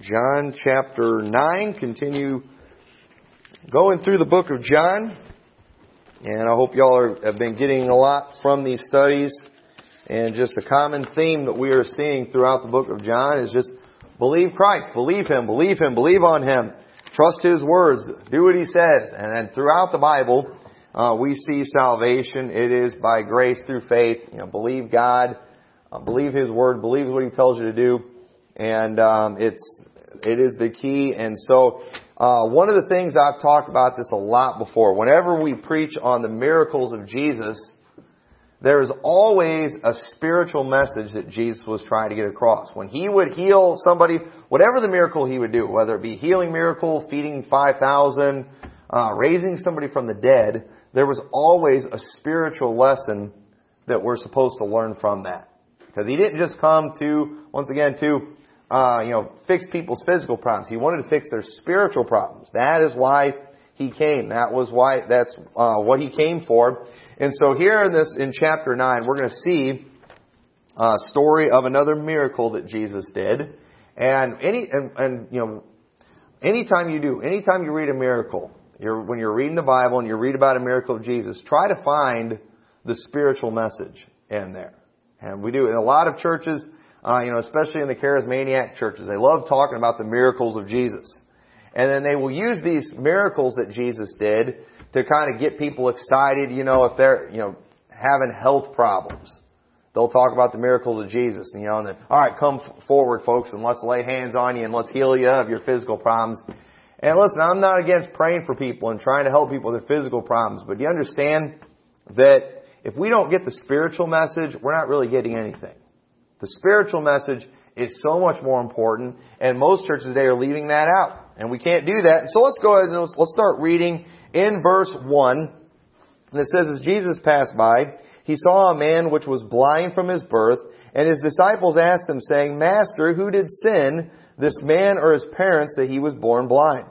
John chapter 9. Continue going through the book of John. And I hope y'all are, have been getting a lot from these studies. And just a common theme that we are seeing throughout the book of John is just believe Christ, believe Him, believe Him, believe on Him, trust His words, do what He says. And then throughout the Bible, uh, we see salvation. It is by grace through faith. You know, believe God, uh, believe His word, believe what He tells you to do, and um, it's it is the key. And so, uh, one of the things I've talked about this a lot before. Whenever we preach on the miracles of Jesus, there is always a spiritual message that Jesus was trying to get across. When he would heal somebody, whatever the miracle he would do, whether it be healing miracle, feeding 5,000, uh, raising somebody from the dead, there was always a spiritual lesson that we're supposed to learn from that. Because he didn't just come to, once again, to, uh, you know, fix people's physical problems. He wanted to fix their spiritual problems. That is why he came. That was why, that's, uh, what he came for. And so here in this, in chapter 9, we're going to see a story of another miracle that Jesus did. And any, and, and, you know, anytime you do, anytime you read a miracle, you're, when you're reading the Bible and you read about a miracle of Jesus, try to find the spiritual message in there. And we do in a lot of churches, uh, you know, especially in the charismatic churches, they love talking about the miracles of Jesus. And then they will use these miracles that Jesus did to kind of get people excited, you know, if they're, you know, having health problems. They'll talk about the miracles of Jesus, you know, and then, all right, come forward, folks, and let's lay hands on you and let's heal you of your physical problems. And listen, I'm not against praying for people and trying to help people with their physical problems, but do you understand that if we don't get the spiritual message, we're not really getting anything. The spiritual message is so much more important, and most churches today are leaving that out. And we can't do that. So let's go ahead and let's start reading in verse 1. And it says, As Jesus passed by, he saw a man which was blind from his birth, and his disciples asked him, saying, Master, who did sin, this man or his parents, that he was born blind?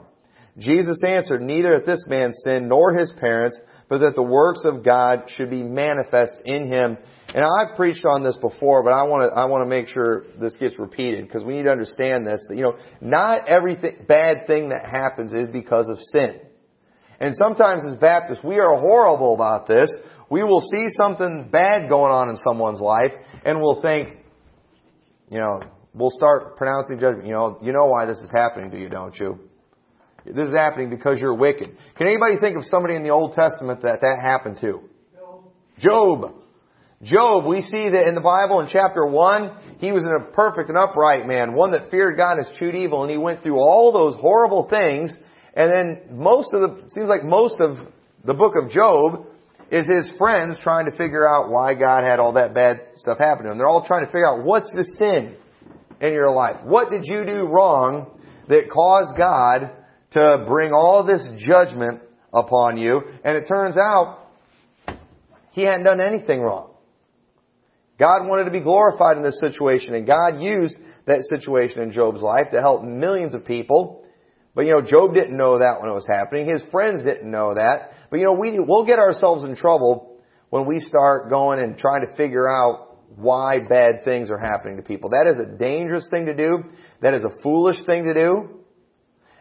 Jesus answered, Neither hath this man sinned nor his parents, but that the works of God should be manifest in him. And I've preached on this before, but I want to I want to make sure this gets repeated because we need to understand this. That you know, not everything bad thing that happens is because of sin. And sometimes as Baptists, we are horrible about this. We will see something bad going on in someone's life, and we'll think, you know, we'll start pronouncing judgment. You know, you know why this is happening to you, don't you? This is happening because you're wicked. Can anybody think of somebody in the Old Testament that that happened to? Job. Job, we see that in the Bible in chapter 1, he was a perfect and upright man, one that feared God and eschewed evil, and he went through all those horrible things, and then most of the, seems like most of the book of Job is his friends trying to figure out why God had all that bad stuff happen to him. They're all trying to figure out what's the sin in your life? What did you do wrong that caused God to bring all this judgment upon you? And it turns out he hadn't done anything wrong. God wanted to be glorified in this situation, and God used that situation in Job's life to help millions of people. But you know, Job didn't know that when it was happening. His friends didn't know that. But you know, we, we'll get ourselves in trouble when we start going and trying to figure out why bad things are happening to people. That is a dangerous thing to do. That is a foolish thing to do.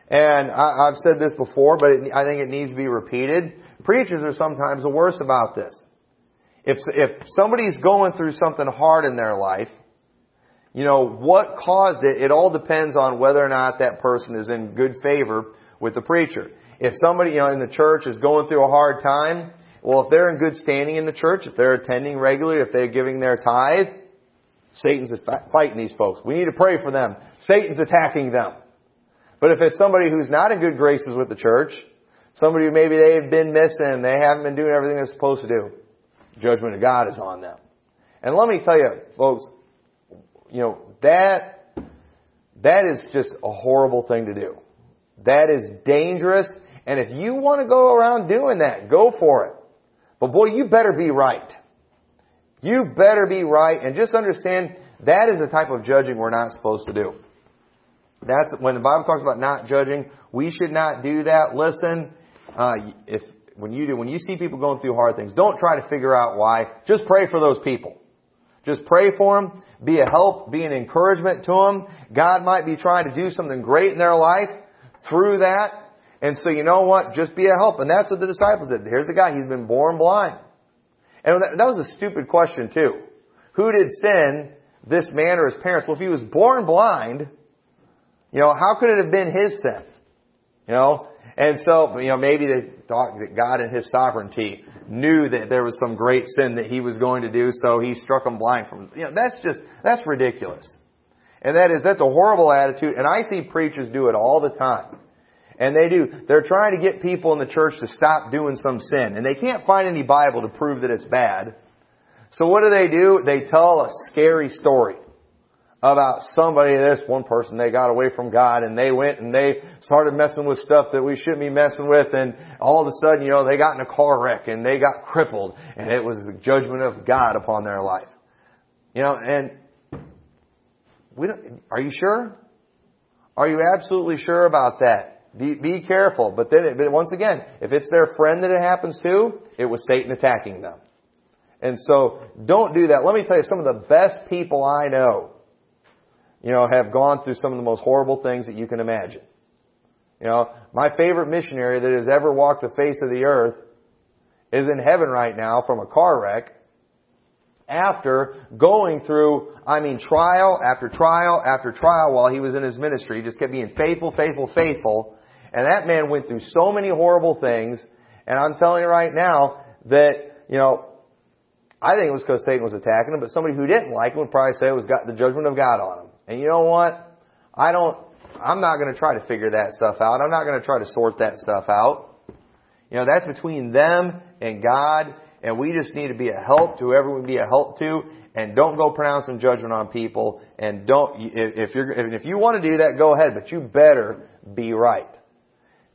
And I, I've said this before, but it, I think it needs to be repeated. Preachers are sometimes the worst about this. If, if somebody's going through something hard in their life, you know, what caused it, it all depends on whether or not that person is in good favor with the preacher. If somebody, you know, in the church is going through a hard time, well, if they're in good standing in the church, if they're attending regularly, if they're giving their tithe, Satan's fighting these folks. We need to pray for them. Satan's attacking them. But if it's somebody who's not in good graces with the church, somebody who maybe they've been missing, they haven't been doing everything they're supposed to do, judgment of God is on them. And let me tell you, folks, you know, that, that is just a horrible thing to do. That is dangerous. And if you want to go around doing that, go for it. But boy, you better be right. You better be right and just understand that is the type of judging we're not supposed to do. That's when the Bible talks about not judging. We should not do that. Listen, uh, if when you do, when you see people going through hard things, don't try to figure out why. Just pray for those people. Just pray for them. Be a help. Be an encouragement to them. God might be trying to do something great in their life through that. And so you know what? Just be a help. And that's what the disciples did. Here's a guy. He's been born blind. And that was a stupid question too. Who did sin? This man or his parents? Well, if he was born blind, you know, how could it have been his sin? You know? And so, you know, maybe they thought that God in His sovereignty knew that there was some great sin that He was going to do, so He struck them blind from, you know, that's just, that's ridiculous. And that is, that's a horrible attitude, and I see preachers do it all the time. And they do, they're trying to get people in the church to stop doing some sin, and they can't find any Bible to prove that it's bad. So what do they do? They tell a scary story about somebody, this one person, they got away from God and they went and they started messing with stuff that we shouldn't be messing with and all of a sudden, you know, they got in a car wreck and they got crippled and it was the judgment of God upon their life. You know, and we don't, are you sure? Are you absolutely sure about that? Be, be careful. But then, it, but once again, if it's their friend that it happens to, it was Satan attacking them. And so, don't do that. Let me tell you, some of the best people I know you know, have gone through some of the most horrible things that you can imagine. You know, my favorite missionary that has ever walked the face of the earth is in heaven right now from a car wreck after going through, I mean, trial after trial after trial while he was in his ministry. He just kept being faithful, faithful, faithful. And that man went through so many horrible things. And I'm telling you right now that, you know, I think it was because Satan was attacking him, but somebody who didn't like him would probably say it was got the judgment of God on him. And you know what? I don't, I'm not going to try to figure that stuff out. I'm not going to try to sort that stuff out. You know, that's between them and God, and we just need to be a help to whoever we be a help to, and don't go pronouncing judgment on people, and don't, if you're, if you want to do that, go ahead, but you better be right.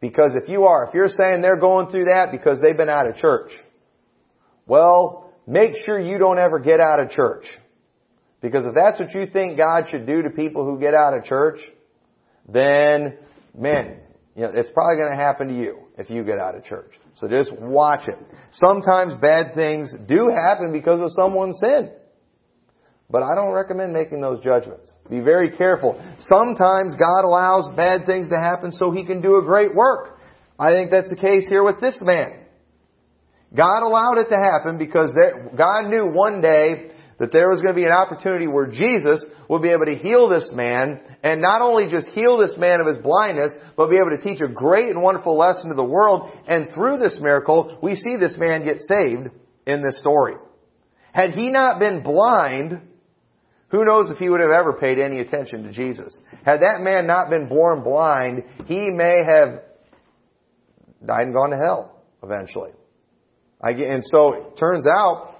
Because if you are, if you're saying they're going through that because they've been out of church, well, make sure you don't ever get out of church. Because if that's what you think God should do to people who get out of church, then, man, you know, it's probably going to happen to you if you get out of church. So just watch it. Sometimes bad things do happen because of someone's sin. But I don't recommend making those judgments. Be very careful. Sometimes God allows bad things to happen so He can do a great work. I think that's the case here with this man. God allowed it to happen because God knew one day that there was going to be an opportunity where Jesus would be able to heal this man, and not only just heal this man of his blindness, but be able to teach a great and wonderful lesson to the world. And through this miracle, we see this man get saved in this story. Had he not been blind, who knows if he would have ever paid any attention to Jesus. Had that man not been born blind, he may have died and gone to hell eventually. and so it turns out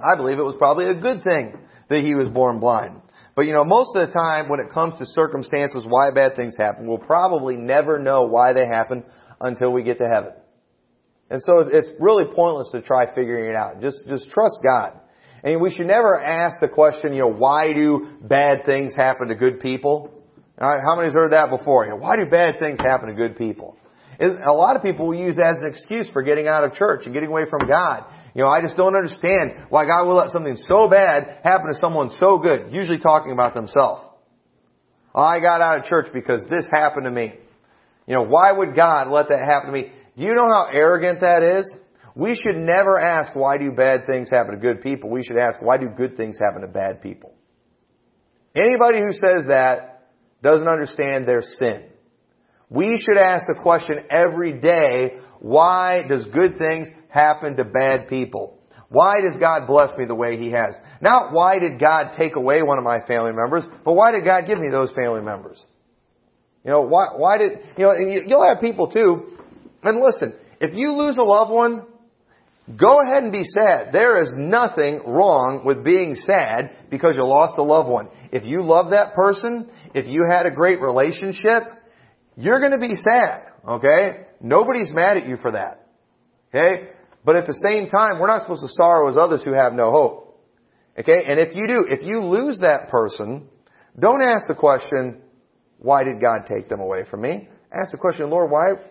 I believe it was probably a good thing that he was born blind. But you know, most of the time when it comes to circumstances why bad things happen, we'll probably never know why they happen until we get to heaven. And so it's really pointless to try figuring it out. Just, just trust God. And we should never ask the question, you know, why do bad things happen to good people? Alright, How many's heard that before? You know, why do bad things happen to good people? A lot of people will use that as an excuse for getting out of church and getting away from God. You know, I just don't understand why God will let something so bad happen to someone so good, usually talking about themselves. I got out of church because this happened to me. You know, why would God let that happen to me? Do you know how arrogant that is? We should never ask why do bad things happen to good people. We should ask why do good things happen to bad people. Anybody who says that doesn't understand their sin. We should ask the question every day, why does good things happen to bad people? Why does God bless me the way He has? Not why did God take away one of my family members, but why did God give me those family members? You know, why, why did, you know, you'll have people too, and listen, if you lose a loved one, go ahead and be sad. There is nothing wrong with being sad because you lost a loved one. If you love that person, if you had a great relationship, you're going to be sad, okay? Nobody's mad at you for that. Okay? But at the same time, we're not supposed to sorrow as others who have no hope. Okay? And if you do, if you lose that person, don't ask the question, why did God take them away from me? Ask the question, Lord, why,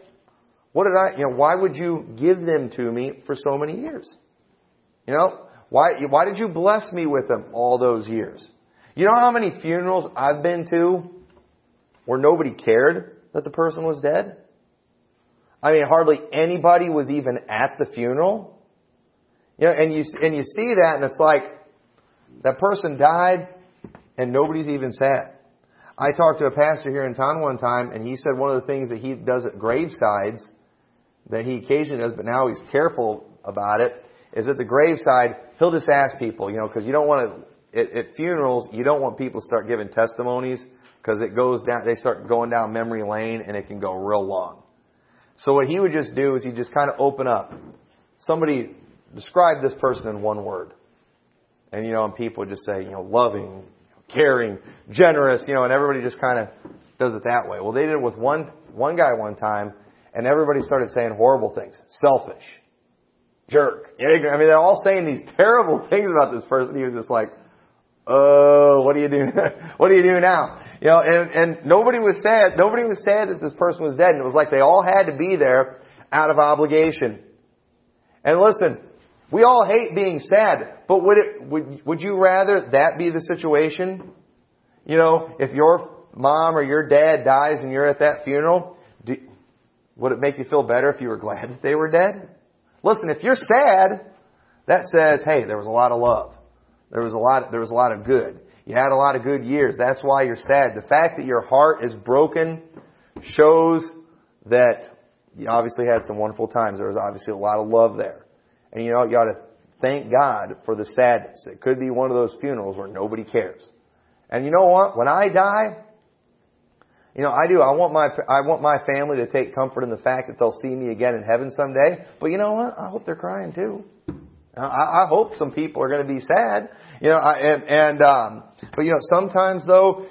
what did I, you know, why would you give them to me for so many years? You know, Why, why did you bless me with them all those years? You know how many funerals I've been to where nobody cared that the person was dead? I mean, hardly anybody was even at the funeral. You know, and you, and you see that and it's like, that person died and nobody's even sad. I talked to a pastor here in town one time and he said one of the things that he does at gravesides that he occasionally does, but now he's careful about it, is at the graveside, he'll just ask people, you know, because you don't want to, at, funerals, you don't want people to start giving testimonies because it goes down, they start going down memory lane and it can go real long. So what he would just do is he'd just kind of open up. Somebody describe this person in one word. And, you know, and people would just say, you know, loving, caring, generous, you know, and everybody just kind of does it that way. Well, they did it with one, one guy one time and everybody started saying horrible things. Selfish. Jerk. I mean, they're all saying these terrible things about this person. He was just like, oh, what do you do? what do you do now? You know, and, and nobody was sad. Nobody was sad that this person was dead. And it was like they all had to be there out of obligation. And listen, we all hate being sad, but would it, would, would you rather that be the situation? You know, if your mom or your dad dies and you're at that funeral, would it make you feel better if you were glad that they were dead? Listen, if you're sad, that says, hey, there was a lot of love. There was a lot, there was a lot of good. You had a lot of good years. That's why you're sad. The fact that your heart is broken shows that you obviously had some wonderful times. There was obviously a lot of love there. And you know, you ought to thank God for the sadness. It could be one of those funerals where nobody cares. And you know what? When I die, you know, I do. I want my I want my family to take comfort in the fact that they'll see me again in heaven someday. But you know what? I hope they're crying too. I, I hope some people are going to be sad. You know, I, and and um, but you know, sometimes though,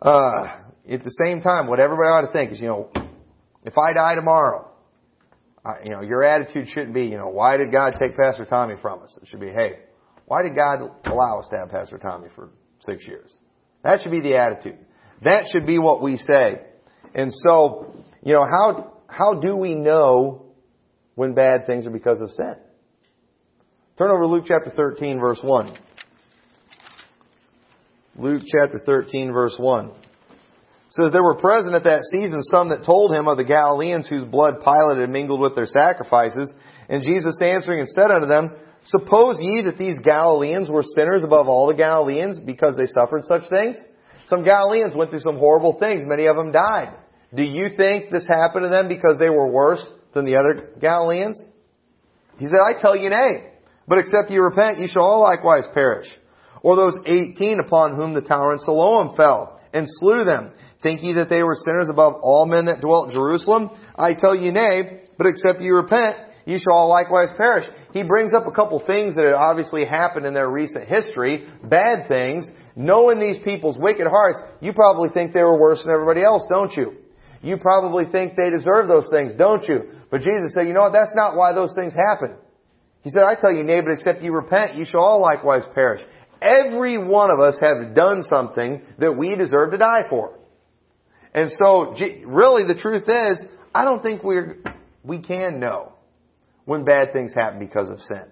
uh, at the same time, what everybody ought to think is, you know, if I die tomorrow, I, you know, your attitude shouldn't be, you know, why did God take Pastor Tommy from us? It should be, hey, why did God allow us to have Pastor Tommy for six years? That should be the attitude. That should be what we say. And so, you know, how, how do we know when bad things are because of sin? Turn over to Luke chapter 13 verse 1. Luke chapter 13 verse 1. It says, There were present at that season some that told him of the Galileans whose blood Pilate had mingled with their sacrifices. And Jesus answering and said unto them, Suppose ye that these Galileans were sinners above all the Galileans because they suffered such things? Some Galileans went through some horrible things. Many of them died. Do you think this happened to them because they were worse than the other Galileans? He said, I tell you nay. But except ye repent, ye shall all likewise perish. Or those eighteen upon whom the tower in Siloam fell, and slew them. Think ye that they were sinners above all men that dwelt in Jerusalem? I tell you nay, but except ye repent, ye shall all likewise perish. He brings up a couple things that had obviously happened in their recent history, bad things, Knowing these people's wicked hearts, you probably think they were worse than everybody else, don't you? You probably think they deserve those things, don't you? But Jesus said, you know what? That's not why those things happen. He said, I tell you, nay, but except you repent, you shall all likewise perish. Every one of us has done something that we deserve to die for. And so, really, the truth is, I don't think we're, we can know when bad things happen because of sin.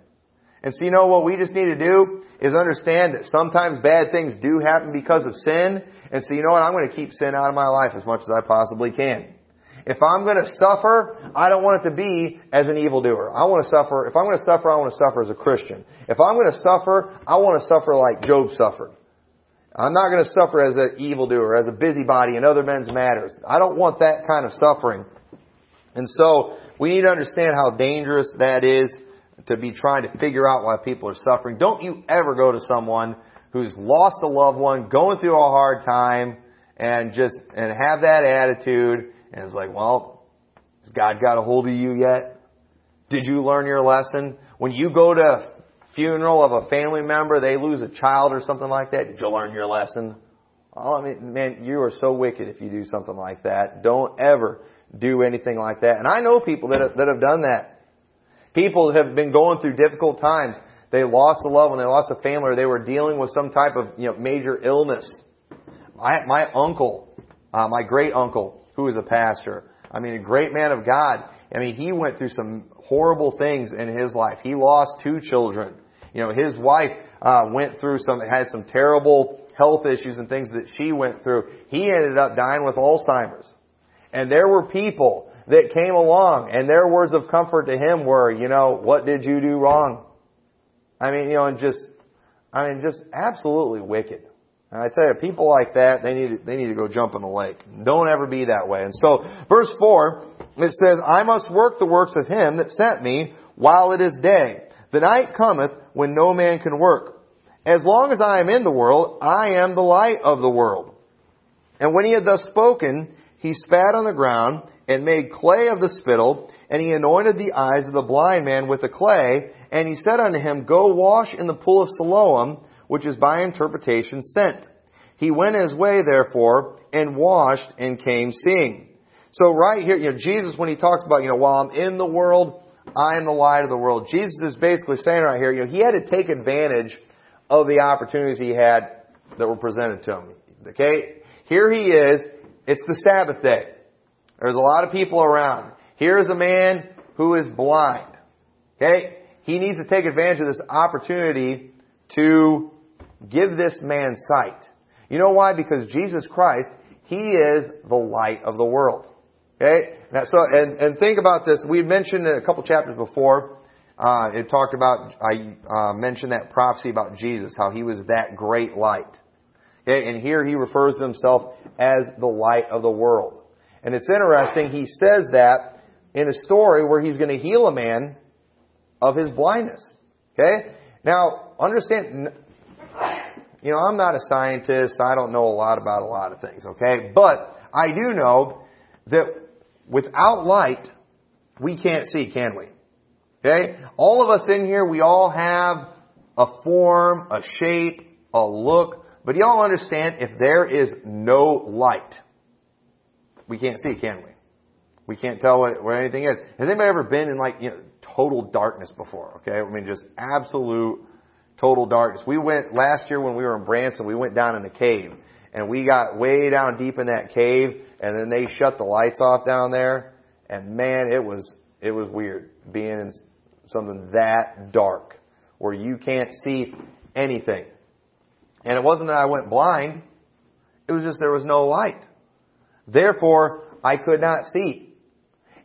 And so you know what we just need to do is understand that sometimes bad things do happen because of sin. And so you know what? I'm going to keep sin out of my life as much as I possibly can. If I'm going to suffer, I don't want it to be as an evildoer. I want to suffer, if I'm going to suffer, I want to suffer as a Christian. If I'm going to suffer, I want to suffer like Job suffered. I'm not going to suffer as an evildoer, as a busybody in other men's matters. I don't want that kind of suffering. And so, we need to understand how dangerous that is to be trying to figure out why people are suffering. Don't you ever go to someone who's lost a loved one, going through a hard time, and just, and have that attitude, and it's like, well, has God got a hold of you yet? Did you learn your lesson? When you go to a funeral of a family member, they lose a child or something like that, did you learn your lesson? Oh, I mean, man, you are so wicked if you do something like that. Don't ever do anything like that. And I know people that have, that have done that. People have been going through difficult times. They lost a loved one, they lost a family, or they were dealing with some type of you know major illness. My my uncle, uh, my great uncle, who was a pastor, I mean a great man of God. I mean he went through some horrible things in his life. He lost two children. You know, his wife uh, went through some, had some terrible health issues and things that she went through. He ended up dying with Alzheimer's. And there were people that came along and their words of comfort to him were, you know, what did you do wrong? I mean, you know, and just, I mean, just absolutely wicked. And I tell you, people like that, they need, they need to go jump in the lake. Don't ever be that way. And so, verse 4, it says, I must work the works of him that sent me while it is day. The night cometh when no man can work. As long as I am in the world, I am the light of the world. And when he had thus spoken, he spat on the ground and made clay of the spittle, and he anointed the eyes of the blind man with the clay, and he said unto him, Go wash in the pool of Siloam, which is by interpretation sent. He went his way, therefore, and washed and came seeing. So right here, you know, Jesus, when he talks about, you know, while I'm in the world, I am the light of the world. Jesus is basically saying right here, you know, he had to take advantage of the opportunities he had that were presented to him. Okay? Here he is. It's the Sabbath day. There's a lot of people around. Here's a man who is blind. Okay? He needs to take advantage of this opportunity to give this man sight. You know why? Because Jesus Christ, He is the light of the world. Okay? Now, so, and, and think about this. We mentioned in a couple chapters before, uh, it talked about, I uh, mentioned that prophecy about Jesus, how He was that great light. Okay? And here He refers to Himself as the light of the world. And it's interesting, He says that in a story where He's going to heal a man of his blindness. Okay? Now, understand, you know, I'm not a scientist. I don't know a lot about a lot of things, okay? But I do know that without light, we can't see, can we? Okay? All of us in here, we all have a form, a shape, a look, but y'all understand if there is no light, we can't see, can we? We can't tell what, where anything is. Has anybody ever been in like, you know, total darkness before, okay? I mean, just absolute total darkness. We went, last year when we were in Branson, we went down in a cave. And we got way down deep in that cave, and then they shut the lights off down there. And man, it was, it was weird being in something that dark where you can't see anything. And it wasn't that I went blind. It was just there was no light. Therefore, I could not see.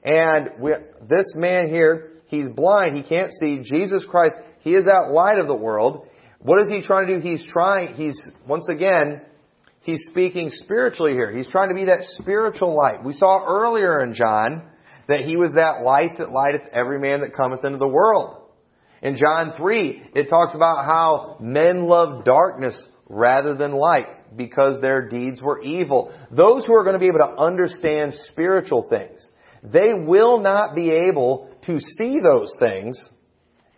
And we, this man here, he's blind. He can't see. Jesus Christ, he is that light of the world. What is he trying to do? He's trying, he's, once again, he's speaking spiritually here. He's trying to be that spiritual light. We saw earlier in John that he was that light that lighteth every man that cometh into the world. In John 3, it talks about how men love darkness rather than light because their deeds were evil. Those who are going to be able to understand spiritual things, they will not be able to see those things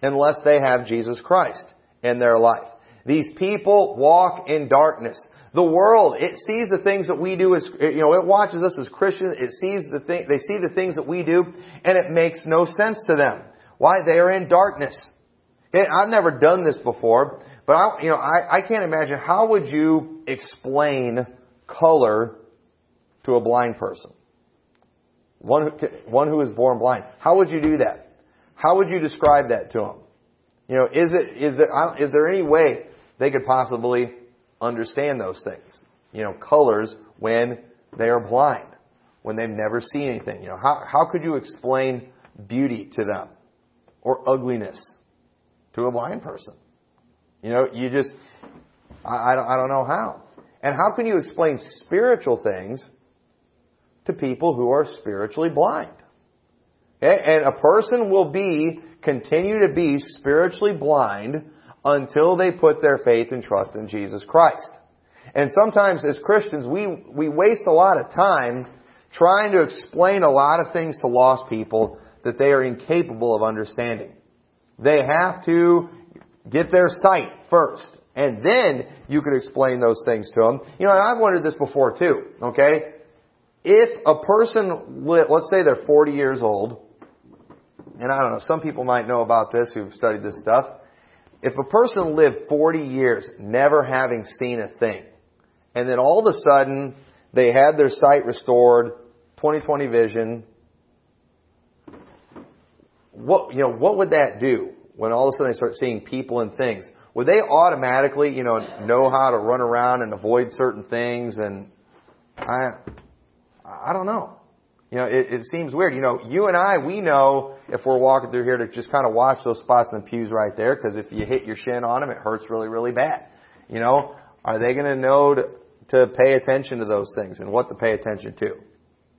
unless they have Jesus Christ in their life. These people walk in darkness. The world, it sees the things that we do as, you know, it watches us as Christians, it sees the thing, they see the things that we do, and it makes no sense to them. Why? They are in darkness. I've never done this before, but I, you know, I, I can't imagine how would you explain color to a blind person? One who, one who is born blind. How would you do that? How would you describe that to them? You know, is it is there is there any way they could possibly understand those things? You know, colors when they are blind, when they've never seen anything. You know, how how could you explain beauty to them or ugliness to a blind person? You know, you just I, I don't I don't know how. And how can you explain spiritual things to people who are spiritually blind. Okay? And a person will be, continue to be spiritually blind until they put their faith and trust in Jesus Christ. And sometimes as Christians, we, we waste a lot of time trying to explain a lot of things to lost people that they are incapable of understanding. They have to get their sight first. And then you can explain those things to them. You know, I've wondered this before too, okay? if a person, let's say they're 40 years old, and I don't know, some people might know about this who've studied this stuff. If a person lived 40 years never having seen a thing, and then all of a sudden they had their sight restored, 20/20 vision, what you know, what would that do? when all of a sudden they start seeing people and things, would they automatically, you know, know how to run around and avoid certain things? And I, I don't know. You know, it, it seems weird. You know, you and I, we know if we're walking through here to just kind of watch those spots in the pews right there, because if you hit your shin on them, it hurts really, really bad. You know, are they going to know to, to pay attention to those things and what to pay attention to?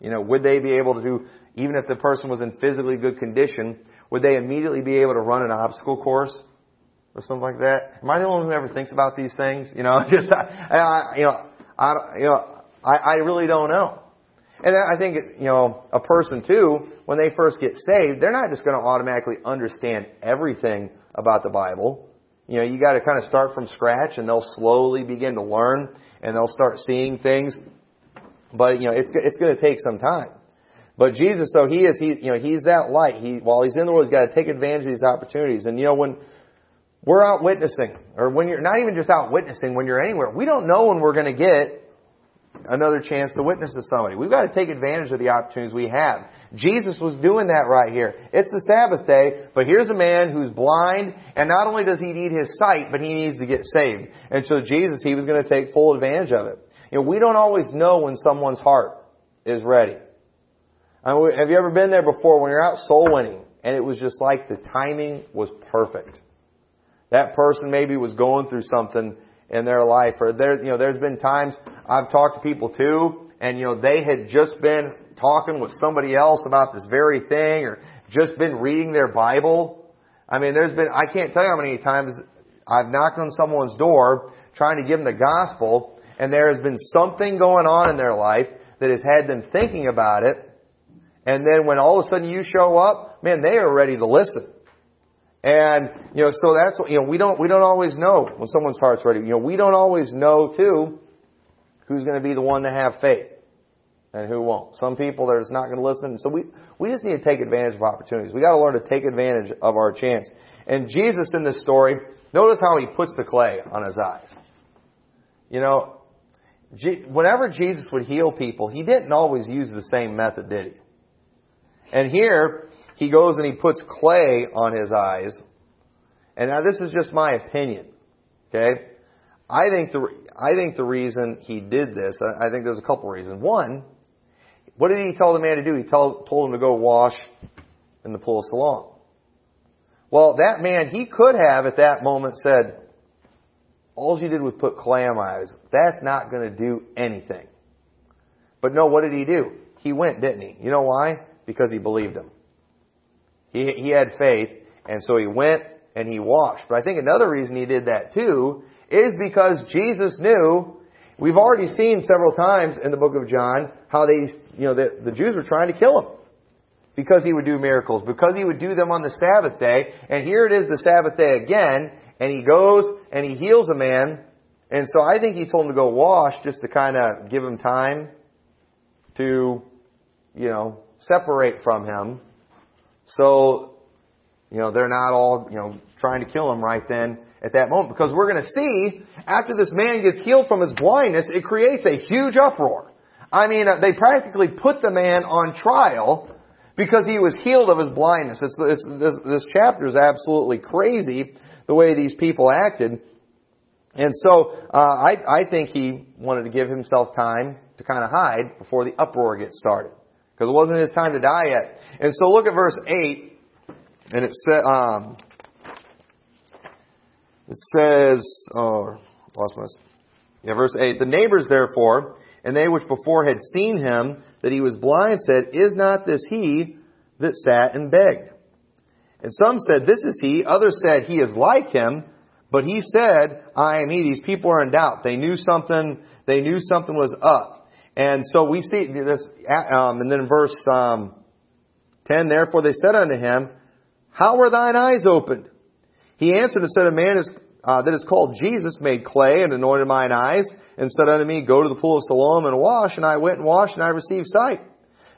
You know, would they be able to even if the person was in physically good condition, would they immediately be able to run an obstacle course or something like that? Am I the only one who ever thinks about these things? You know, just I, I you know, I you know, I, I really don't know. And I think you know a person too, when they first get saved, they're not just going to automatically understand everything about the Bible. You know, you got to kind of start from scratch, and they'll slowly begin to learn, and they'll start seeing things. But you know, it's it's going to take some time. But Jesus, so he is, he, you know, he's that light. He, while he's in the world, he's got to take advantage of these opportunities. And you know, when we're out witnessing, or when you're not even just out witnessing, when you're anywhere, we don't know when we're going to get another chance to witness to somebody. We've got to take advantage of the opportunities we have. Jesus was doing that right here. It's the Sabbath day, but here's a man who's blind, and not only does he need his sight, but he needs to get saved. And so Jesus, he was going to take full advantage of it. You know, we don't always know when someone's heart is ready. I mean, have you ever been there before when you're out soul winning and it was just like the timing was perfect? That person maybe was going through something in their life or there, you know, there's been times I've talked to people too and you know, they had just been talking with somebody else about this very thing or just been reading their Bible. I mean, there's been, I can't tell you how many times I've knocked on someone's door trying to give them the gospel and there has been something going on in their life that has had them thinking about it and then when all of a sudden you show up, man, they are ready to listen. And, you know, so that's, you know, we don't, we don't always know when someone's heart's ready. You know, we don't always know too who's going to be the one to have faith and who won't. Some people are just not going to listen. So we, we just need to take advantage of opportunities. We got to learn to take advantage of our chance. And Jesus in this story, notice how he puts the clay on his eyes. You know, whenever Jesus would heal people, he didn't always use the same method, did he? And here, he goes and he puts clay on his eyes. And now this is just my opinion. Okay? I think the, I think the reason he did this, I think there's a couple reasons. One, what did he tell the man to do? He told, told him to go wash in the pool of Siloam. Well, that man, he could have at that moment said, all you did was put clay on my eyes. That's not going to do anything. But no, what did he do? He went, didn't he? You know why? because he believed him. He, he had faith, and so he went and he washed. But I think another reason he did that too is because Jesus knew, we've already seen several times in the book of John how they, you know, the, the Jews were trying to kill him. Because he would do miracles, because he would do them on the Sabbath day, and here it is the Sabbath day again, and he goes and he heals a man, and so I think he told him to go wash just to kind of give him time to, you know, separate from him. So, you know, they're not all, you know, trying to kill him right then at that moment. Because we're going to see, after this man gets healed from his blindness, it creates a huge uproar. I mean, uh, they practically put the man on trial because he was healed of his blindness. It's, it's, this, this chapter is absolutely crazy the way these people acted. And so uh, I, I think he wanted to give himself time to kind of hide before the uproar gets started because it wasn't his time to die yet. And so look at verse 8, and it says, um, it says, oh, lost my, yeah, verse 8, the neighbors therefore, and they which before had seen him, that he was blind, said, Is not this he that sat and begged? And some said, This is he. Others said, He is like him. But he said, I am he. These people are in doubt. They knew something, they knew something was up. And so we see this, um, and then verse um, 10, therefore they said unto him, How were thine eyes opened? He answered and said, A man is, uh, that is called Jesus made clay and anointed mine eyes, and said unto me, Go to the pool of Siloam and wash. And I went and washed, and I received sight.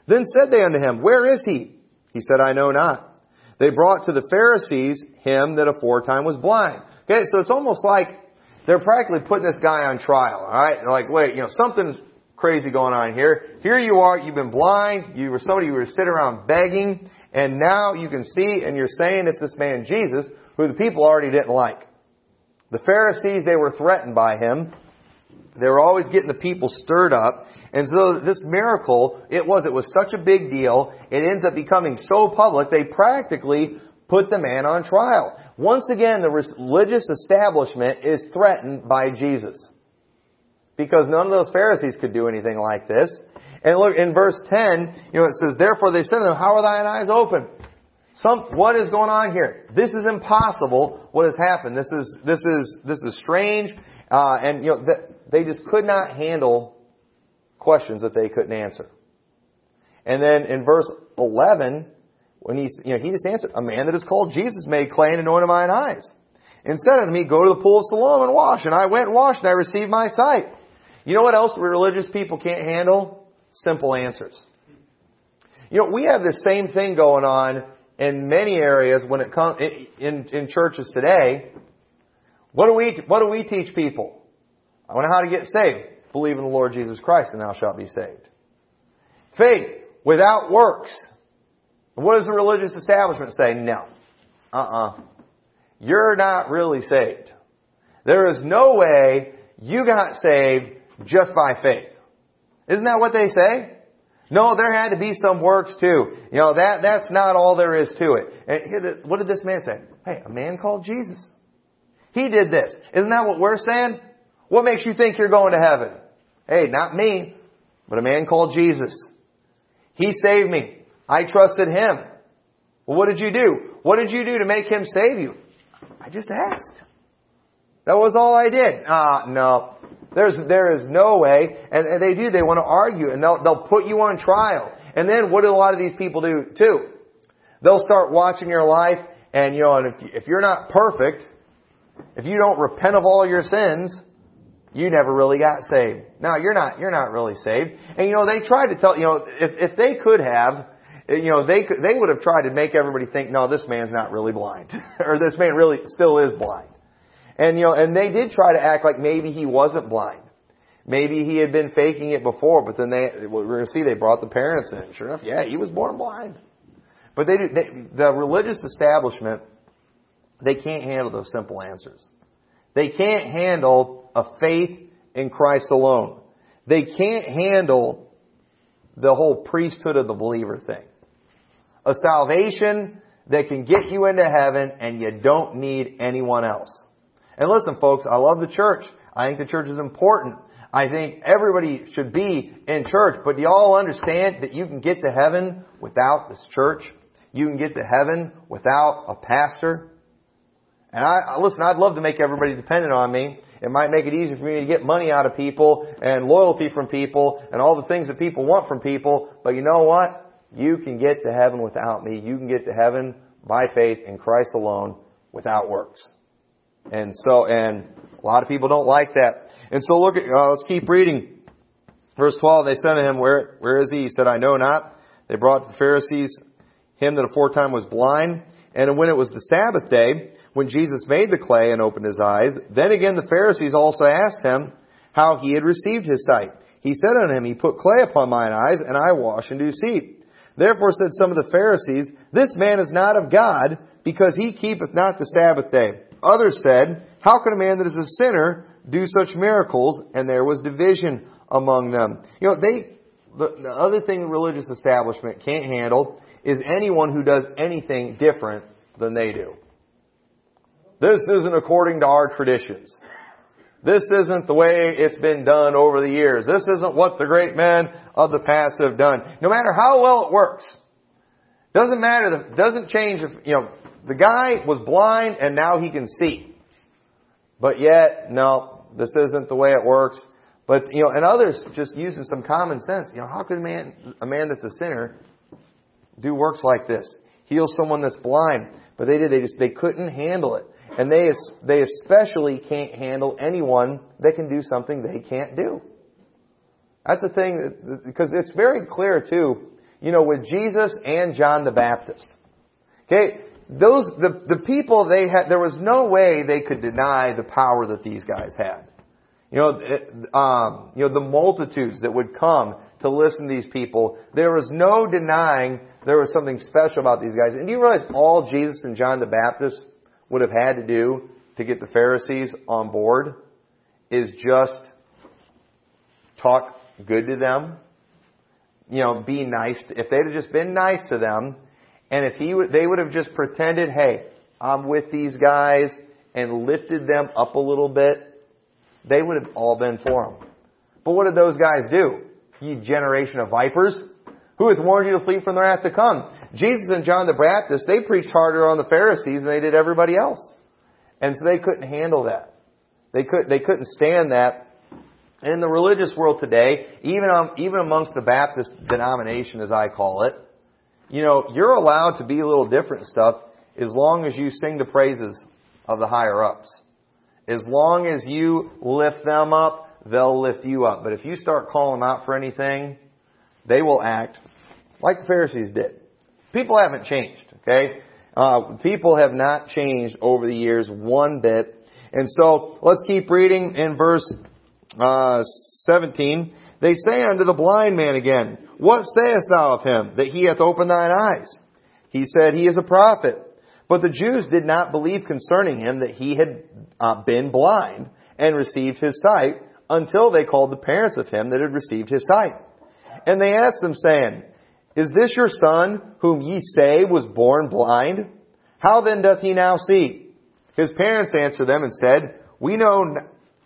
Then said they unto him, Where is he? He said, I know not. They brought to the Pharisees him that aforetime was blind. Okay, so it's almost like they're practically putting this guy on trial. All right, they're like, wait, you know, something crazy going on here. Here you are, you've been blind, you were somebody who was sitting around begging, and now you can see and you're saying it's this man Jesus who the people already didn't like. The Pharisees, they were threatened by him. They were always getting the people stirred up. And so this miracle, it was, it was such a big deal, it ends up becoming so public, they practically put the man on trial. Once again, the religious establishment is threatened by Jesus. Because none of those Pharisees could do anything like this. And look, in verse 10, you know, it says, Therefore they said to them, How are thine eyes open? Some, what is going on here? This is impossible. What has happened? This is this is this is strange, uh, and you know they just could not handle questions that they couldn't answer. And then in verse 11, when he you know he just answered, a man that is called Jesus made clay and anointed mine eyes. Instead of me, go to the pool of Siloam and wash. And I went and washed, and I received my sight. You know what else religious people can't handle? Simple answers. You know, we have the same thing going on in many areas when it comes in, in churches today. What do we what do we teach people? I want to how to get saved. Believe in the Lord Jesus Christ and thou shalt be saved. Faith without works. What does the religious establishment say? No. Uh-uh. You're not really saved. There is no way you got saved just by faith. Isn't that what they say? No, there had to be some works too. You know, that, that's not all there is to it. And what did this man say? Hey, a man called Jesus. He did this. Isn't that what we're saying? What makes you think you're going to heaven? Hey, not me, but a man called Jesus. He saved me. I trusted him. Well, what did you do? What did you do to make him save you? I just asked. That was all I did. Ah, no. There's, there is no way. And, and they do, they want to argue and they'll, they'll put you on trial. And then what do a lot of these people do too? They'll start watching your life and you know, and if, if you're not perfect, if you don't repent of all your sins, you never really got saved. Now you're not, you're not really saved. And you know, they tried to tell, you know, if, if they could have, you know, they could, they would have tried to make everybody think, no, this man's not really blind. or this man really still is blind. And you know, and they did try to act like maybe he wasn't blind. Maybe he had been faking it before, but then they, we're going to see they brought the parents in. Sure enough, yeah, he was born blind. But they, do, they the religious establishment, they can't handle those simple answers. They can't handle a faith in Christ alone. They can't handle the whole priesthood of the believer thing. A salvation that can get you into heaven and you don't need anyone else. And listen, folks, I love the church. I think the church is important. I think everybody should be in church, but do y'all understand that you can get to heaven without this church? You can get to heaven without a pastor? And I, listen, I'd love to make everybody dependent on me. It might make it easier for me to get money out of people and loyalty from people and all the things that people want from people. But you know what? You can get to heaven without me. You can get to heaven by faith in Christ alone without works. And so, and a lot of people don't like that. And so look at, uh, let's keep reading. Verse 12, they said to him, where, where is he? He said, I know not. They brought the Pharisees him that aforetime was blind. And when it was the Sabbath day, when Jesus made the clay and opened his eyes, then again the Pharisees also asked him how he had received his sight. He said unto him, He put clay upon mine eyes, and I wash and do see. Therefore said some of the Pharisees, This man is not of God, because he keepeth not the Sabbath day. Others said, How can a man that is a sinner do such miracles? And there was division among them. You know, they, the, the other thing the religious establishment can't handle is anyone who does anything different than they do. This isn't according to our traditions. This isn't the way it's been done over the years. This isn't what the great men of the past have done. No matter how well it works, doesn't matter. Doesn't change you know the guy was blind and now he can see. But yet, no, this isn't the way it works. But, you know, and others just using some common sense. You know, how could a man, a man that's a sinner do works like this? Heal someone that's blind. But they did, they just, they couldn't handle it. And they, they especially can't handle anyone that can do something they can't do. That's the thing, that, because it's very clear too, you know, with Jesus and John the Baptist. Okay, those the the people they had there was no way they could deny the power that these guys had. You know, it, um, you know the multitudes that would come to listen to these people. There was no denying there was something special about these guys. And do you realize all Jesus and John the Baptist would have had to do to get the Pharisees on board is just talk good to them. You know, be nice. If they'd have just been nice to them, and if he would, they would have just pretended, hey, I'm with these guys, and lifted them up a little bit, they would have all been for him. But what did those guys do? You generation of vipers. Who hath warned you to flee from the wrath to come? Jesus and John the Baptist, they preached harder on the Pharisees than they did everybody else. And so they couldn't handle that. They could they couldn't stand that. And in the religious world today, even um, even amongst the Baptist denomination, as I call it, you know, you're allowed to be a little different stuff as long as you sing the praises of the higher ups. As long as you lift them up, they'll lift you up. But if you start calling them out for anything, they will act like the Pharisees did. People haven't changed, okay? Uh, people have not changed over the years one bit. And so let's keep reading in verse uh, 17. They say unto the blind man again, What sayest thou of him, that he hath opened thine eyes? He said, He is a prophet. But the Jews did not believe concerning him that he had uh, been blind and received his sight until they called the parents of him that had received his sight. And they asked them, saying, Is this your son, whom ye say was born blind? How then doth he now see? His parents answered them and said, We know,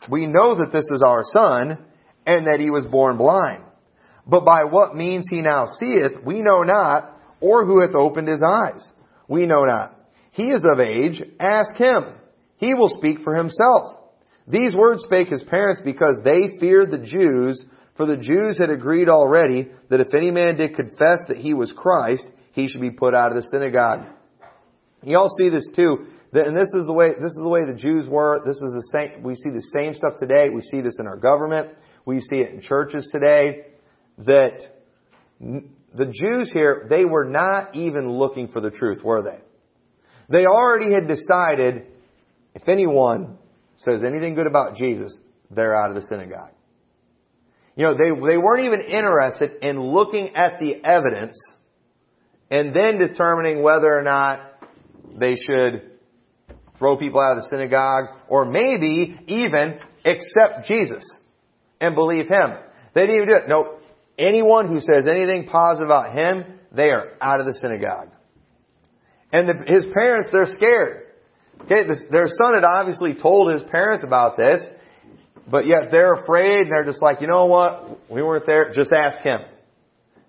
we know that this is our son, and that he was born blind. But by what means he now seeth, we know not, or who hath opened his eyes. We know not. He is of age, ask him. He will speak for himself. These words spake his parents because they feared the Jews, for the Jews had agreed already that if any man did confess that he was Christ, he should be put out of the synagogue. You all see this too, and this is the way this is the way the Jews were. This is the same. We see the same stuff today. We see this in our government. We see it in churches today. That the Jews here, they were not even looking for the truth, were they? They already had decided if anyone says anything good about Jesus, they're out of the synagogue. You know, they, they weren't even interested in looking at the evidence and then determining whether or not they should throw people out of the synagogue or maybe even accept Jesus and believe Him. They didn't even do it. No, anyone who says anything positive about Him, they are out of the synagogue. And the, his parents, they're scared. Okay, this, their son had obviously told his parents about this, but yet they're afraid and they're just like, you know what? We weren't there. Just ask him.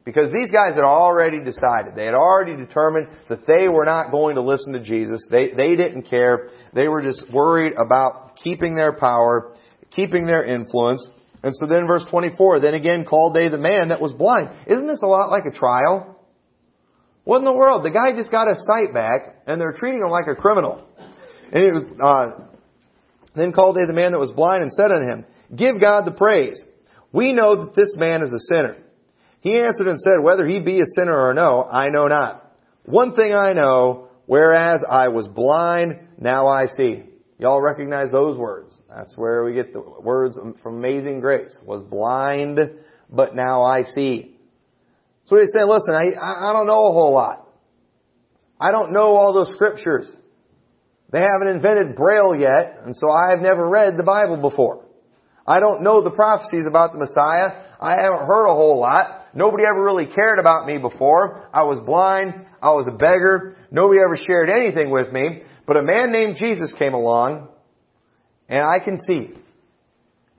Because these guys had already decided. They had already determined that they were not going to listen to Jesus. They, they didn't care. They were just worried about keeping their power, keeping their influence. And so then verse 24, then again called they the man that was blind. Isn't this a lot like a trial? What in the world? The guy just got his sight back, and they're treating him like a criminal. And it, uh, then called they the man that was blind and said unto him, Give God the praise. We know that this man is a sinner. He answered and said, Whether he be a sinner or no, I know not. One thing I know, whereas I was blind, now I see. Y'all recognize those words. That's where we get the words from Amazing Grace. Was blind, but now I see. So he's saying, listen, I, I don't know a whole lot. I don't know all those scriptures. They haven't invented Braille yet, and so I have never read the Bible before. I don't know the prophecies about the Messiah. I haven't heard a whole lot. Nobody ever really cared about me before. I was blind. I was a beggar. Nobody ever shared anything with me. But a man named Jesus came along, and I can see.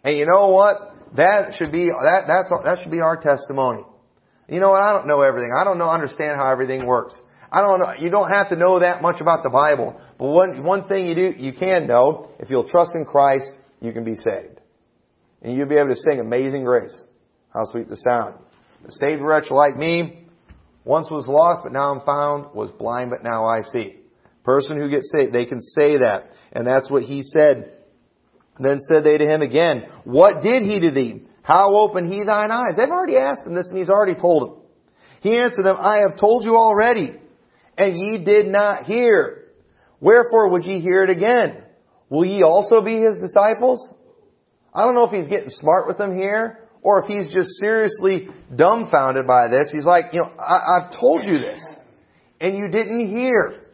And you know what? That should be that that's that should be our testimony. You know what? I don't know everything. I don't know, understand how everything works. I don't know, you don't have to know that much about the Bible. But one, one thing you do, you can know, if you'll trust in Christ, you can be saved. And you'll be able to sing Amazing Grace. How sweet the sound. The saved wretch like me, once was lost, but now I'm found, was blind, but now I see. Person who gets saved, they can say that. And that's what he said. Then said they to him again, What did he to thee? How open he thine eyes? They've already asked him this and he's already told them. He answered them, I have told you already, and ye did not hear. Wherefore would ye hear it again? Will ye also be his disciples? I don't know if he's getting smart with them here, or if he's just seriously dumbfounded by this. He's like, you know, I, have told you this, and you didn't hear.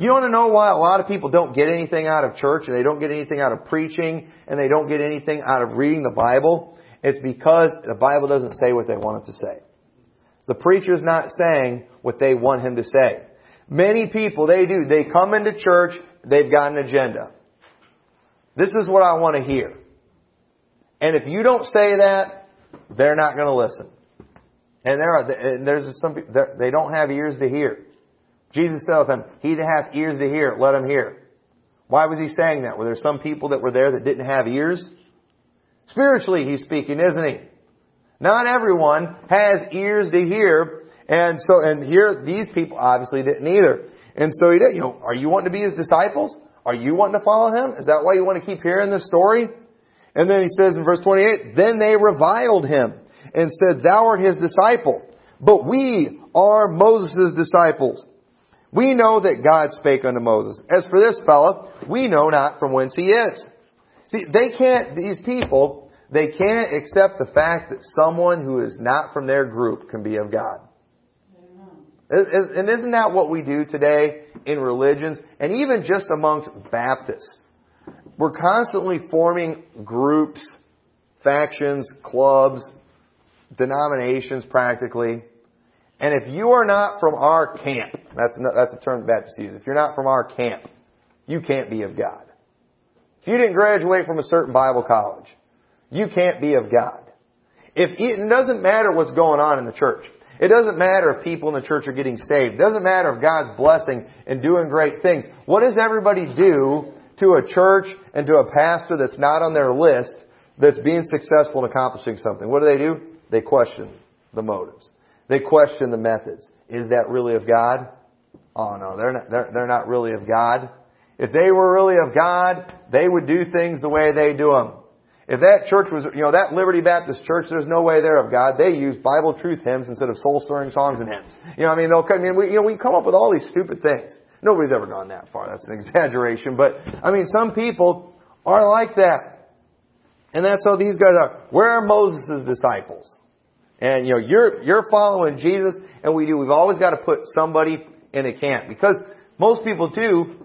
You want to know why a lot of people don't get anything out of church and they don't get anything out of preaching and they don't get anything out of reading the Bible? It's because the Bible doesn't say what they want it to say. The preacher's not saying what they want him to say. Many people, they do. They come into church, they've got an agenda. This is what I want to hear. And if you don't say that, they're not going to listen. And there are, and there's some people, they don't have ears to hear. Jesus said to them, he that hath ears to hear, let him hear. Why was he saying that? Were there some people that were there that didn't have ears? Spiritually, he's speaking, isn't he? Not everyone has ears to hear, and so, and here, these people obviously didn't either. And so he did, you know, are you wanting to be his disciples? Are you wanting to follow him? Is that why you want to keep hearing this story? And then he says in verse 28, Then they reviled him and said, Thou art his disciple, but we are Moses' disciples. We know that God spake unto Moses. As for this fellow, we know not from whence he is. See, they can't, these people, they can't accept the fact that someone who is not from their group can be of God. And isn't that what we do today in religions and even just amongst Baptists? We're constantly forming groups, factions, clubs, denominations practically. And if you are not from our camp, that's, that's a term Baptists use, if you're not from our camp, you can't be of God. If you didn't graduate from a certain Bible college, you can't be of God. If it doesn't matter what's going on in the church. It doesn't matter if people in the church are getting saved. It doesn't matter if God's blessing and doing great things. What does everybody do to a church and to a pastor that's not on their list that's being successful in accomplishing something? What do they do? They question the motives. They question the methods. Is that really of God? Oh no, they're not, they're, they're not really of God. If they were really of God, they would do things the way they do them. If that church was, you know, that Liberty Baptist church, there's no way they're of God. They use Bible truth hymns instead of soul stirring songs and hymns. You know, I mean, they'll, I mean, we, you know, we come up with all these stupid things. Nobody's ever gone that far. That's an exaggeration. But, I mean, some people are like that. And that's how these guys are. Where are Moses' disciples? And, you know, you're, you're following Jesus, and we do. We've always got to put somebody in a camp. Because most people do,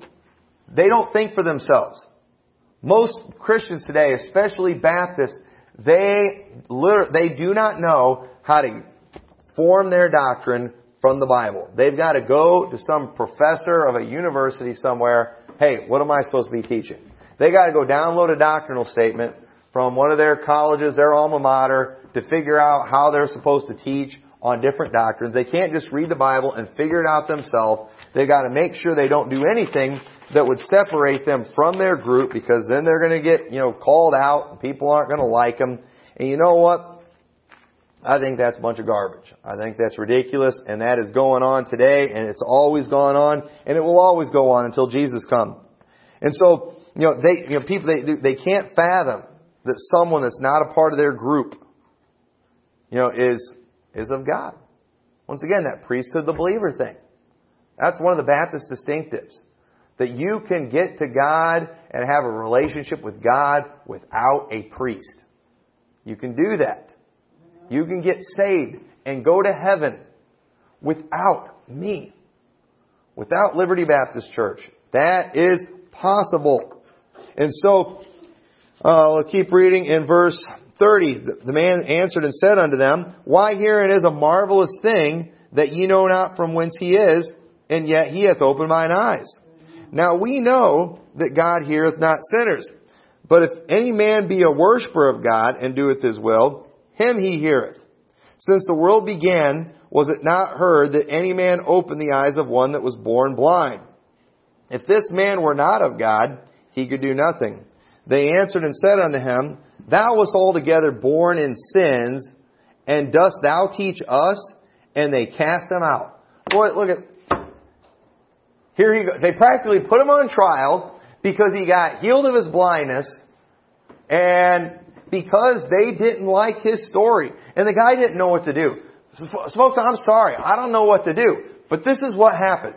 they don't think for themselves. Most Christians today, especially Baptists, they, they do not know how to form their doctrine from the Bible. They've got to go to some professor of a university somewhere. Hey, what am I supposed to be teaching? They got to go download a doctrinal statement from one of their colleges, their alma mater, to figure out how they're supposed to teach on different doctrines. They can't just read the Bible and figure it out themselves. They got to make sure they don't do anything that would separate them from their group because then they're going to get, you know, called out and people aren't going to like them. And you know what? I think that's a bunch of garbage. I think that's ridiculous and that is going on today and it's always gone on and it will always go on until Jesus comes. And so, you know, they, you know, people, they, they can't fathom that someone that's not a part of their group, you know, is, is of God. Once again, that priesthood, the believer thing. That's one of the Baptist distinctives. That you can get to God and have a relationship with God without a priest. You can do that. You can get saved and go to heaven without me. Without Liberty Baptist Church. That is possible. And so, uh, let's keep reading in verse 30. The man answered and said unto them, Why herein is a marvelous thing that ye know not from whence he is, and yet he hath opened mine eyes. Now we know that God heareth not sinners. But if any man be a worshipper of God and doeth his will, him he heareth. Since the world began, was it not heard that any man opened the eyes of one that was born blind? If this man were not of God, he could do nothing. They answered and said unto him, Thou wast altogether born in sins, and dost thou teach us? And they cast him out. Boy, look at, here he goes. They practically put him on trial because he got healed of his blindness and because they didn't like his story. And the guy didn't know what to do. Folks, I'm sorry. I don't know what to do. But this is what happened.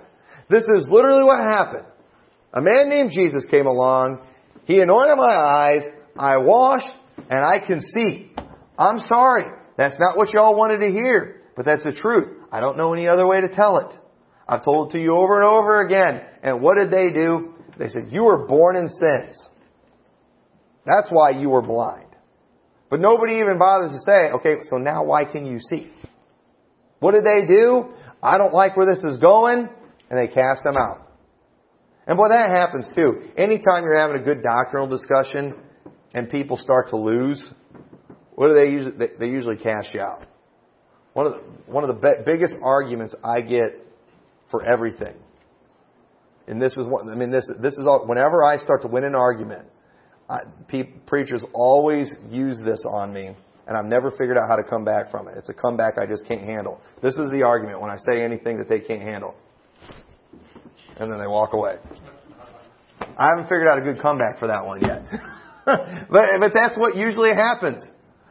This is literally what happened. A man named Jesus came along. He anointed my eyes. I washed and I can see. I'm sorry. That's not what y'all wanted to hear. But that's the truth. I don't know any other way to tell it. I've told it to you over and over again. And what did they do? They said, you were born in sins. That's why you were blind. But nobody even bothers to say, okay, so now why can you see? What did they do? I don't like where this is going, and they cast them out. And boy, that happens too. Anytime you're having a good doctrinal discussion and people start to lose, what do they usually? They, usually you out. One of the, one of the be- biggest arguments I get for everything, and this is what I mean. This this is all. Whenever I start to win an argument, I, pe- preachers always use this on me, and I've never figured out how to come back from it. It's a comeback I just can't handle. This is the argument when I say anything that they can't handle and then they walk away. I haven't figured out a good comeback for that one yet. but but that's what usually happens.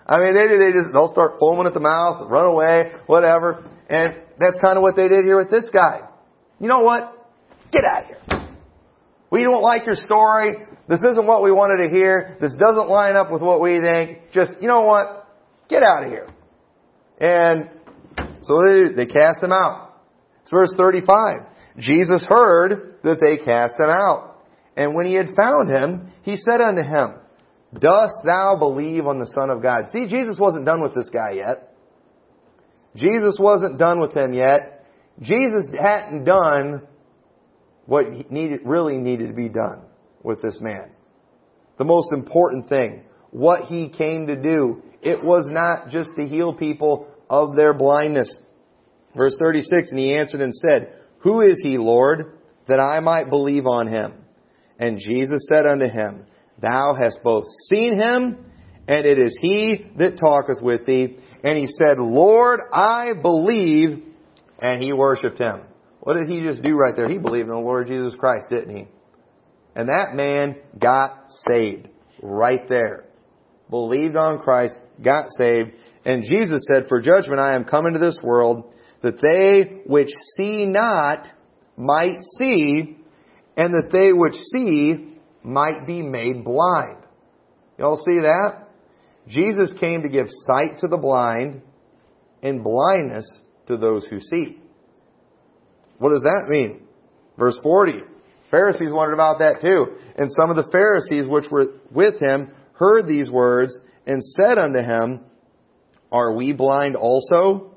I mean, they they just they'll start foaming at the mouth, run away, whatever, and that's kind of what they did here with this guy. You know what? Get out of here. We don't like your story. This isn't what we wanted to hear. This doesn't line up with what we think. Just you know what? Get out of here. And so they, they cast him out. It's verse 35. Jesus heard that they cast him out. And when he had found him, he said unto him, Dost thou believe on the Son of God? See, Jesus wasn't done with this guy yet. Jesus wasn't done with him yet. Jesus hadn't done what needed, really needed to be done with this man. The most important thing, what he came to do, it was not just to heal people of their blindness. Verse 36, and he answered and said, who is he, Lord, that I might believe on him? And Jesus said unto him, Thou hast both seen him, and it is he that talketh with thee. And he said, Lord, I believe. And he worshiped him. What did he just do right there? He believed in the Lord Jesus Christ, didn't he? And that man got saved right there. Believed on Christ, got saved. And Jesus said, For judgment I am come into this world that they which see not might see, and that they which see might be made blind. Y'all see that? Jesus came to give sight to the blind and blindness to those who see. What does that mean? Verse 40. Pharisees wondered about that too. And some of the Pharisees which were with him heard these words and said unto him, Are we blind also?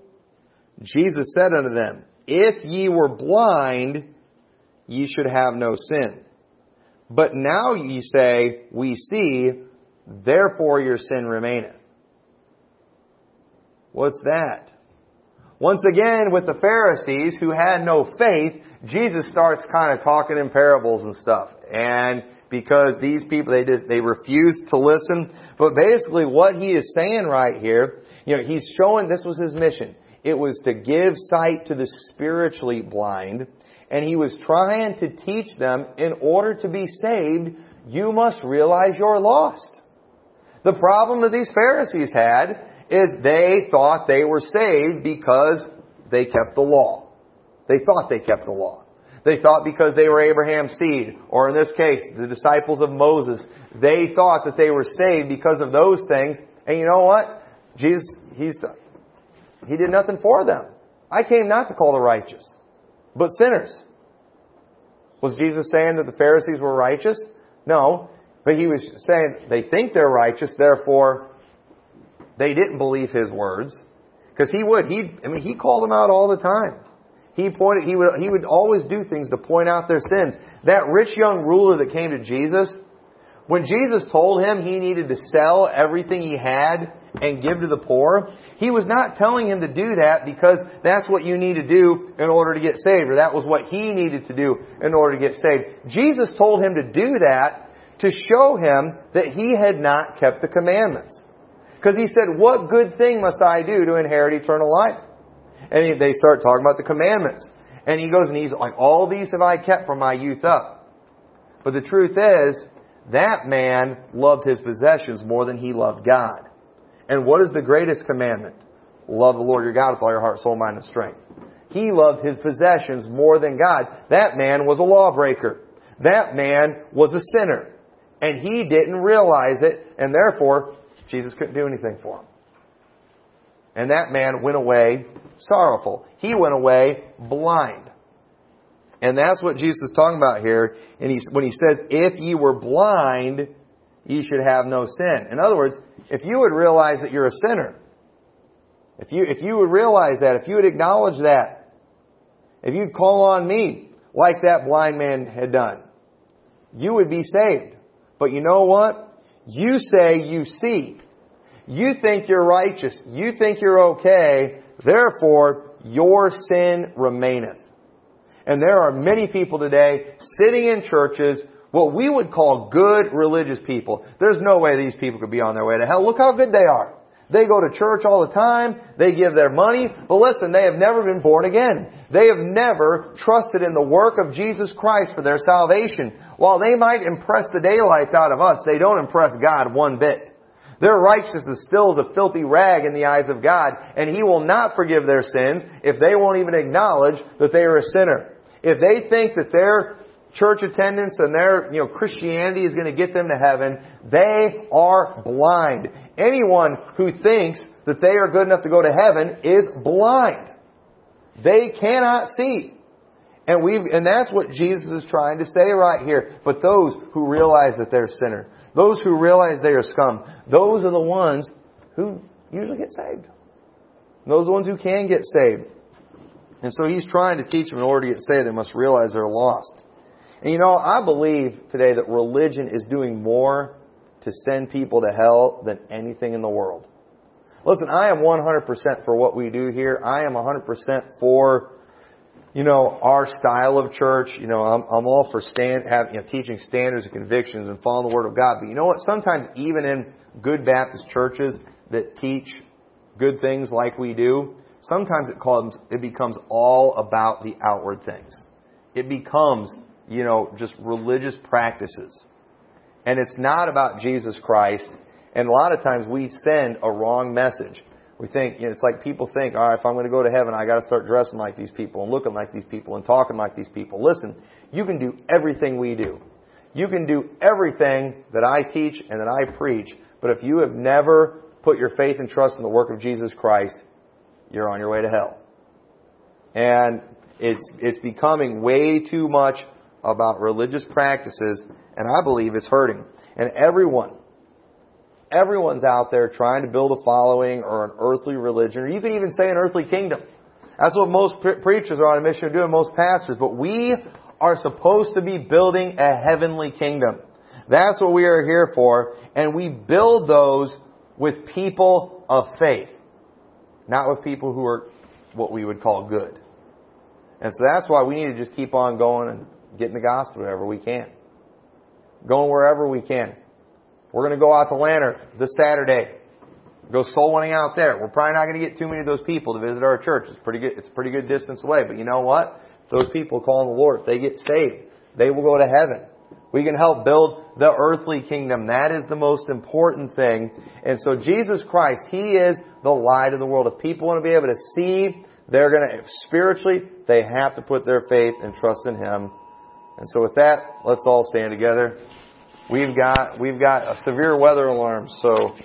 Jesus said unto them, If ye were blind, ye should have no sin. But now ye say, We see, therefore your sin remaineth. What's that? Once again, with the Pharisees who had no faith, Jesus starts kind of talking in parables and stuff. And because these people, they just, they refuse to listen. But basically what he is saying right here, you know, he's showing this was his mission. It was to give sight to the spiritually blind. And he was trying to teach them in order to be saved, you must realize you're lost. The problem that these Pharisees had is they thought they were saved because they kept the law. They thought they kept the law. They thought because they were Abraham's seed, or in this case, the disciples of Moses, they thought that they were saved because of those things. And you know what? Jesus, He's he did nothing for them. I came not to call the righteous, but sinners. Was Jesus saying that the Pharisees were righteous? No. But he was saying they think they're righteous, therefore they didn't believe his words. Because he would. He, I mean, he called them out all the time. He pointed, he would, he would always do things to point out their sins. That rich young ruler that came to Jesus, when Jesus told him he needed to sell everything he had and give to the poor, he was not telling him to do that because that's what you need to do in order to get saved, or that was what he needed to do in order to get saved. Jesus told him to do that to show him that he had not kept the commandments. Because he said, what good thing must I do to inherit eternal life? And they start talking about the commandments. And he goes and he's like, all these have I kept from my youth up. But the truth is, that man loved his possessions more than he loved God. And what is the greatest commandment? Love the Lord your God with all your heart, soul, mind, and strength. He loved his possessions more than God. That man was a lawbreaker. That man was a sinner. And he didn't realize it, and therefore, Jesus couldn't do anything for him. And that man went away sorrowful. He went away blind. And that's what Jesus is talking about here. And he, when he says, if ye were blind, ye should have no sin. In other words, if you would realize that you're a sinner, if you, if you would realize that, if you would acknowledge that, if you'd call on me like that blind man had done, you would be saved. But you know what? You say you see. You think you're righteous. You think you're okay. Therefore, your sin remaineth. And there are many people today sitting in churches, what we would call good religious people. There's no way these people could be on their way to hell. Look how good they are. They go to church all the time. They give their money. But listen, they have never been born again. They have never trusted in the work of Jesus Christ for their salvation. While they might impress the daylights out of us, they don't impress God one bit. Their righteousness still is a filthy rag in the eyes of God, and He will not forgive their sins if they won't even acknowledge that they are a sinner. If they think that their church attendance and their, you know, Christianity is going to get them to heaven, they are blind. Anyone who thinks that they are good enough to go to heaven is blind. They cannot see. And we and that's what Jesus is trying to say right here. But those who realize that they're sinner, those who realize they are scum, those are the ones who usually get saved. Those are the ones who can get saved. And so he's trying to teach them in order to get saved, they must realize they're lost. And you know, I believe today that religion is doing more to send people to hell than anything in the world. Listen, I am 100% for what we do here. I am 100% for, you know, our style of church. You know, I'm, I'm all for stand, have, you know, teaching standards and convictions and following the Word of God. But you know what? Sometimes even in good Baptist churches that teach good things like we do, sometimes it comes, it becomes all about the outward things. It becomes, you know, just religious practices. And it's not about Jesus Christ. And a lot of times we send a wrong message. We think, you know, it's like people think, all right, if I'm going to go to heaven, I got to start dressing like these people and looking like these people and talking like these people. Listen, you can do everything we do. You can do everything that I teach and that I preach, but if you have never put your faith and trust in the work of Jesus Christ, you're on your way to hell. And it's, it's becoming way too much about religious practices, and I believe it's hurting. And everyone, everyone's out there trying to build a following or an earthly religion, or you can even say an earthly kingdom. That's what most pre- preachers are on a mission of doing, most pastors. But we are supposed to be building a heavenly kingdom. That's what we are here for, and we build those with people of faith, not with people who are what we would call good. And so that's why we need to just keep on going and getting the gospel wherever we can. Going wherever we can. We're going to go out to Lanark this Saturday. Go soul winning out there. We're probably not going to get too many of those people to visit our church. It's pretty good. It's a pretty good distance away. But you know what? Those people call on the Lord, if they get saved, they will go to heaven. We can help build the earthly kingdom. That is the most important thing. And so Jesus Christ, He is the light of the world. If people want to be able to see, they're going to, spiritually, they have to put their faith and trust in Him. And so with that, let's all stand together. We've got, we've got a severe weather alarm, so